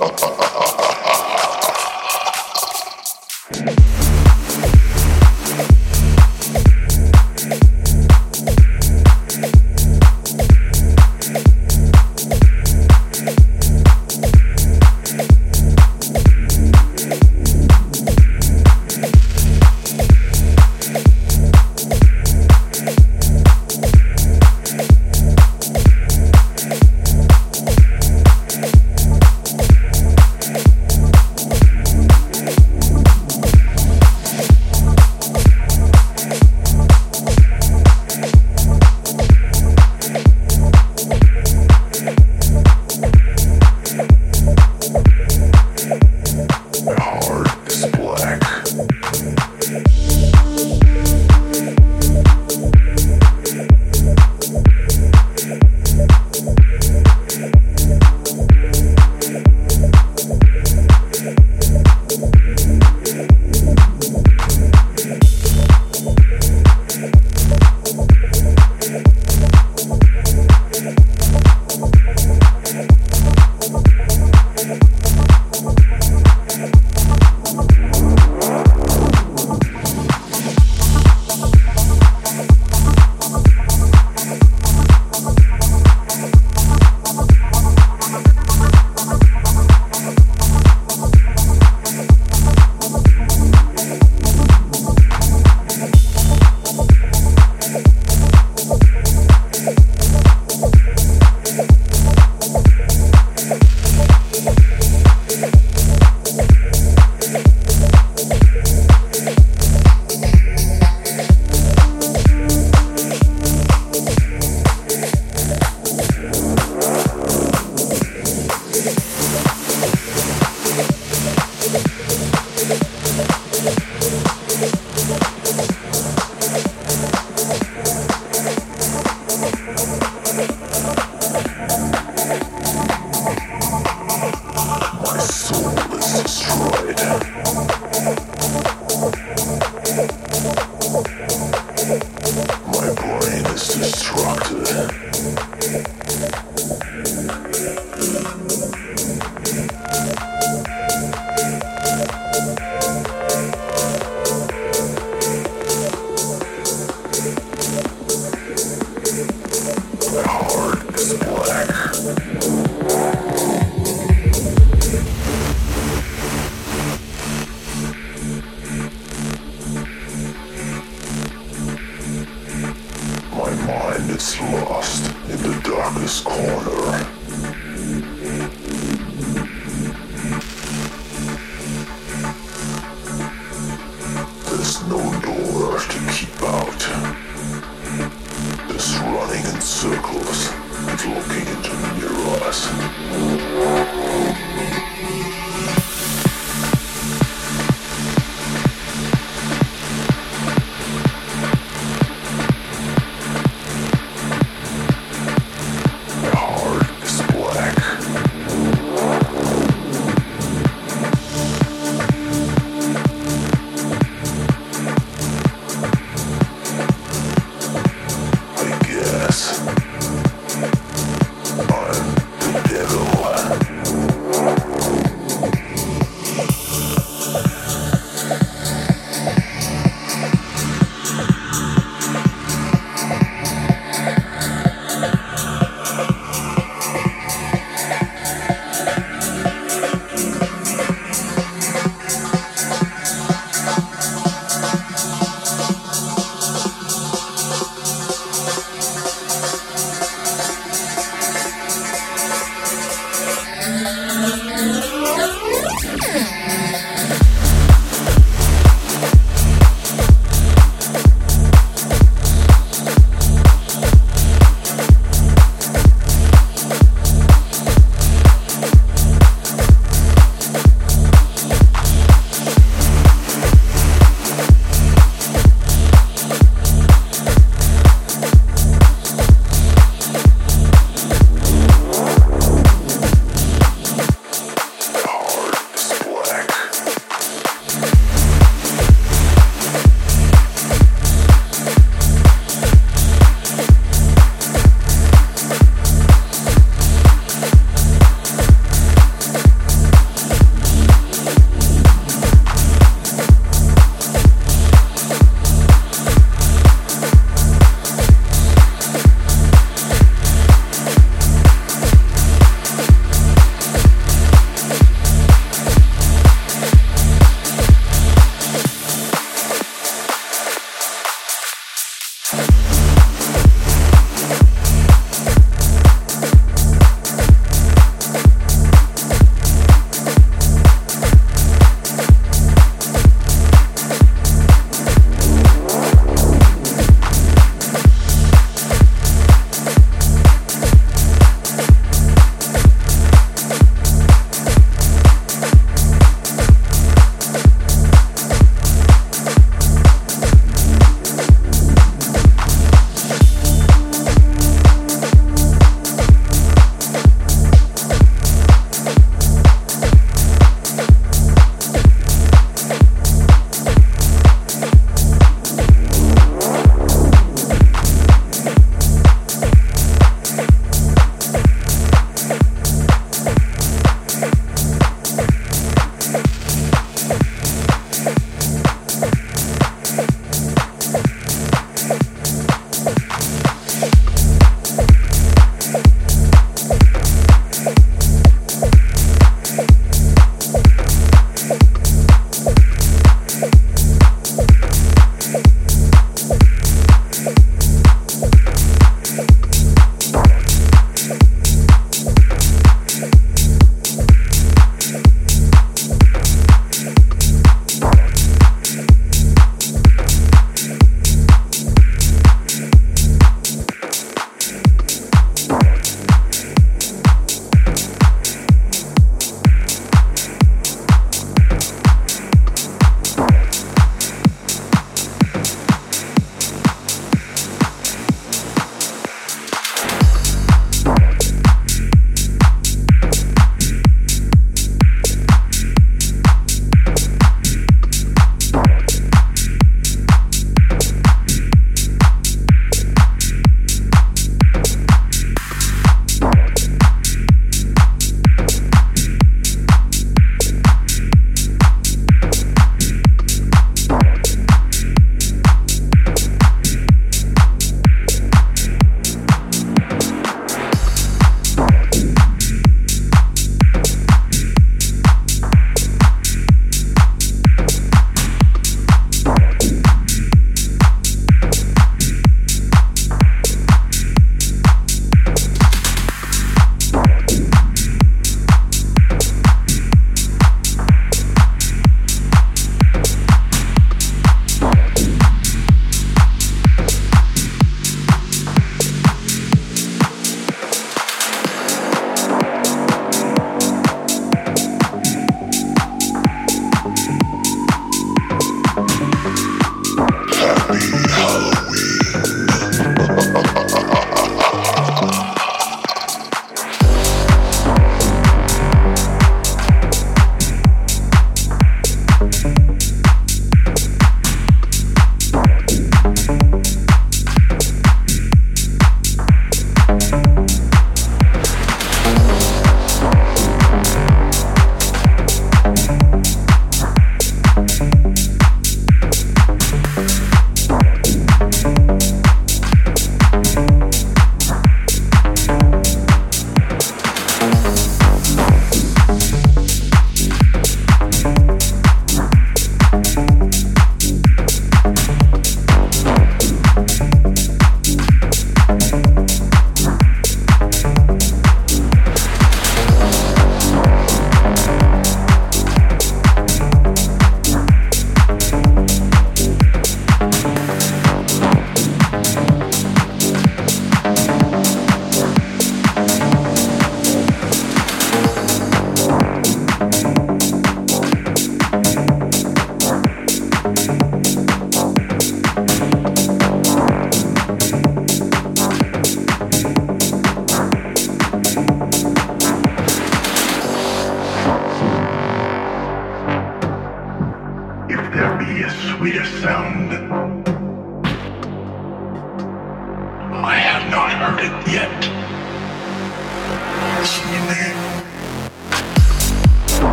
up, up, up.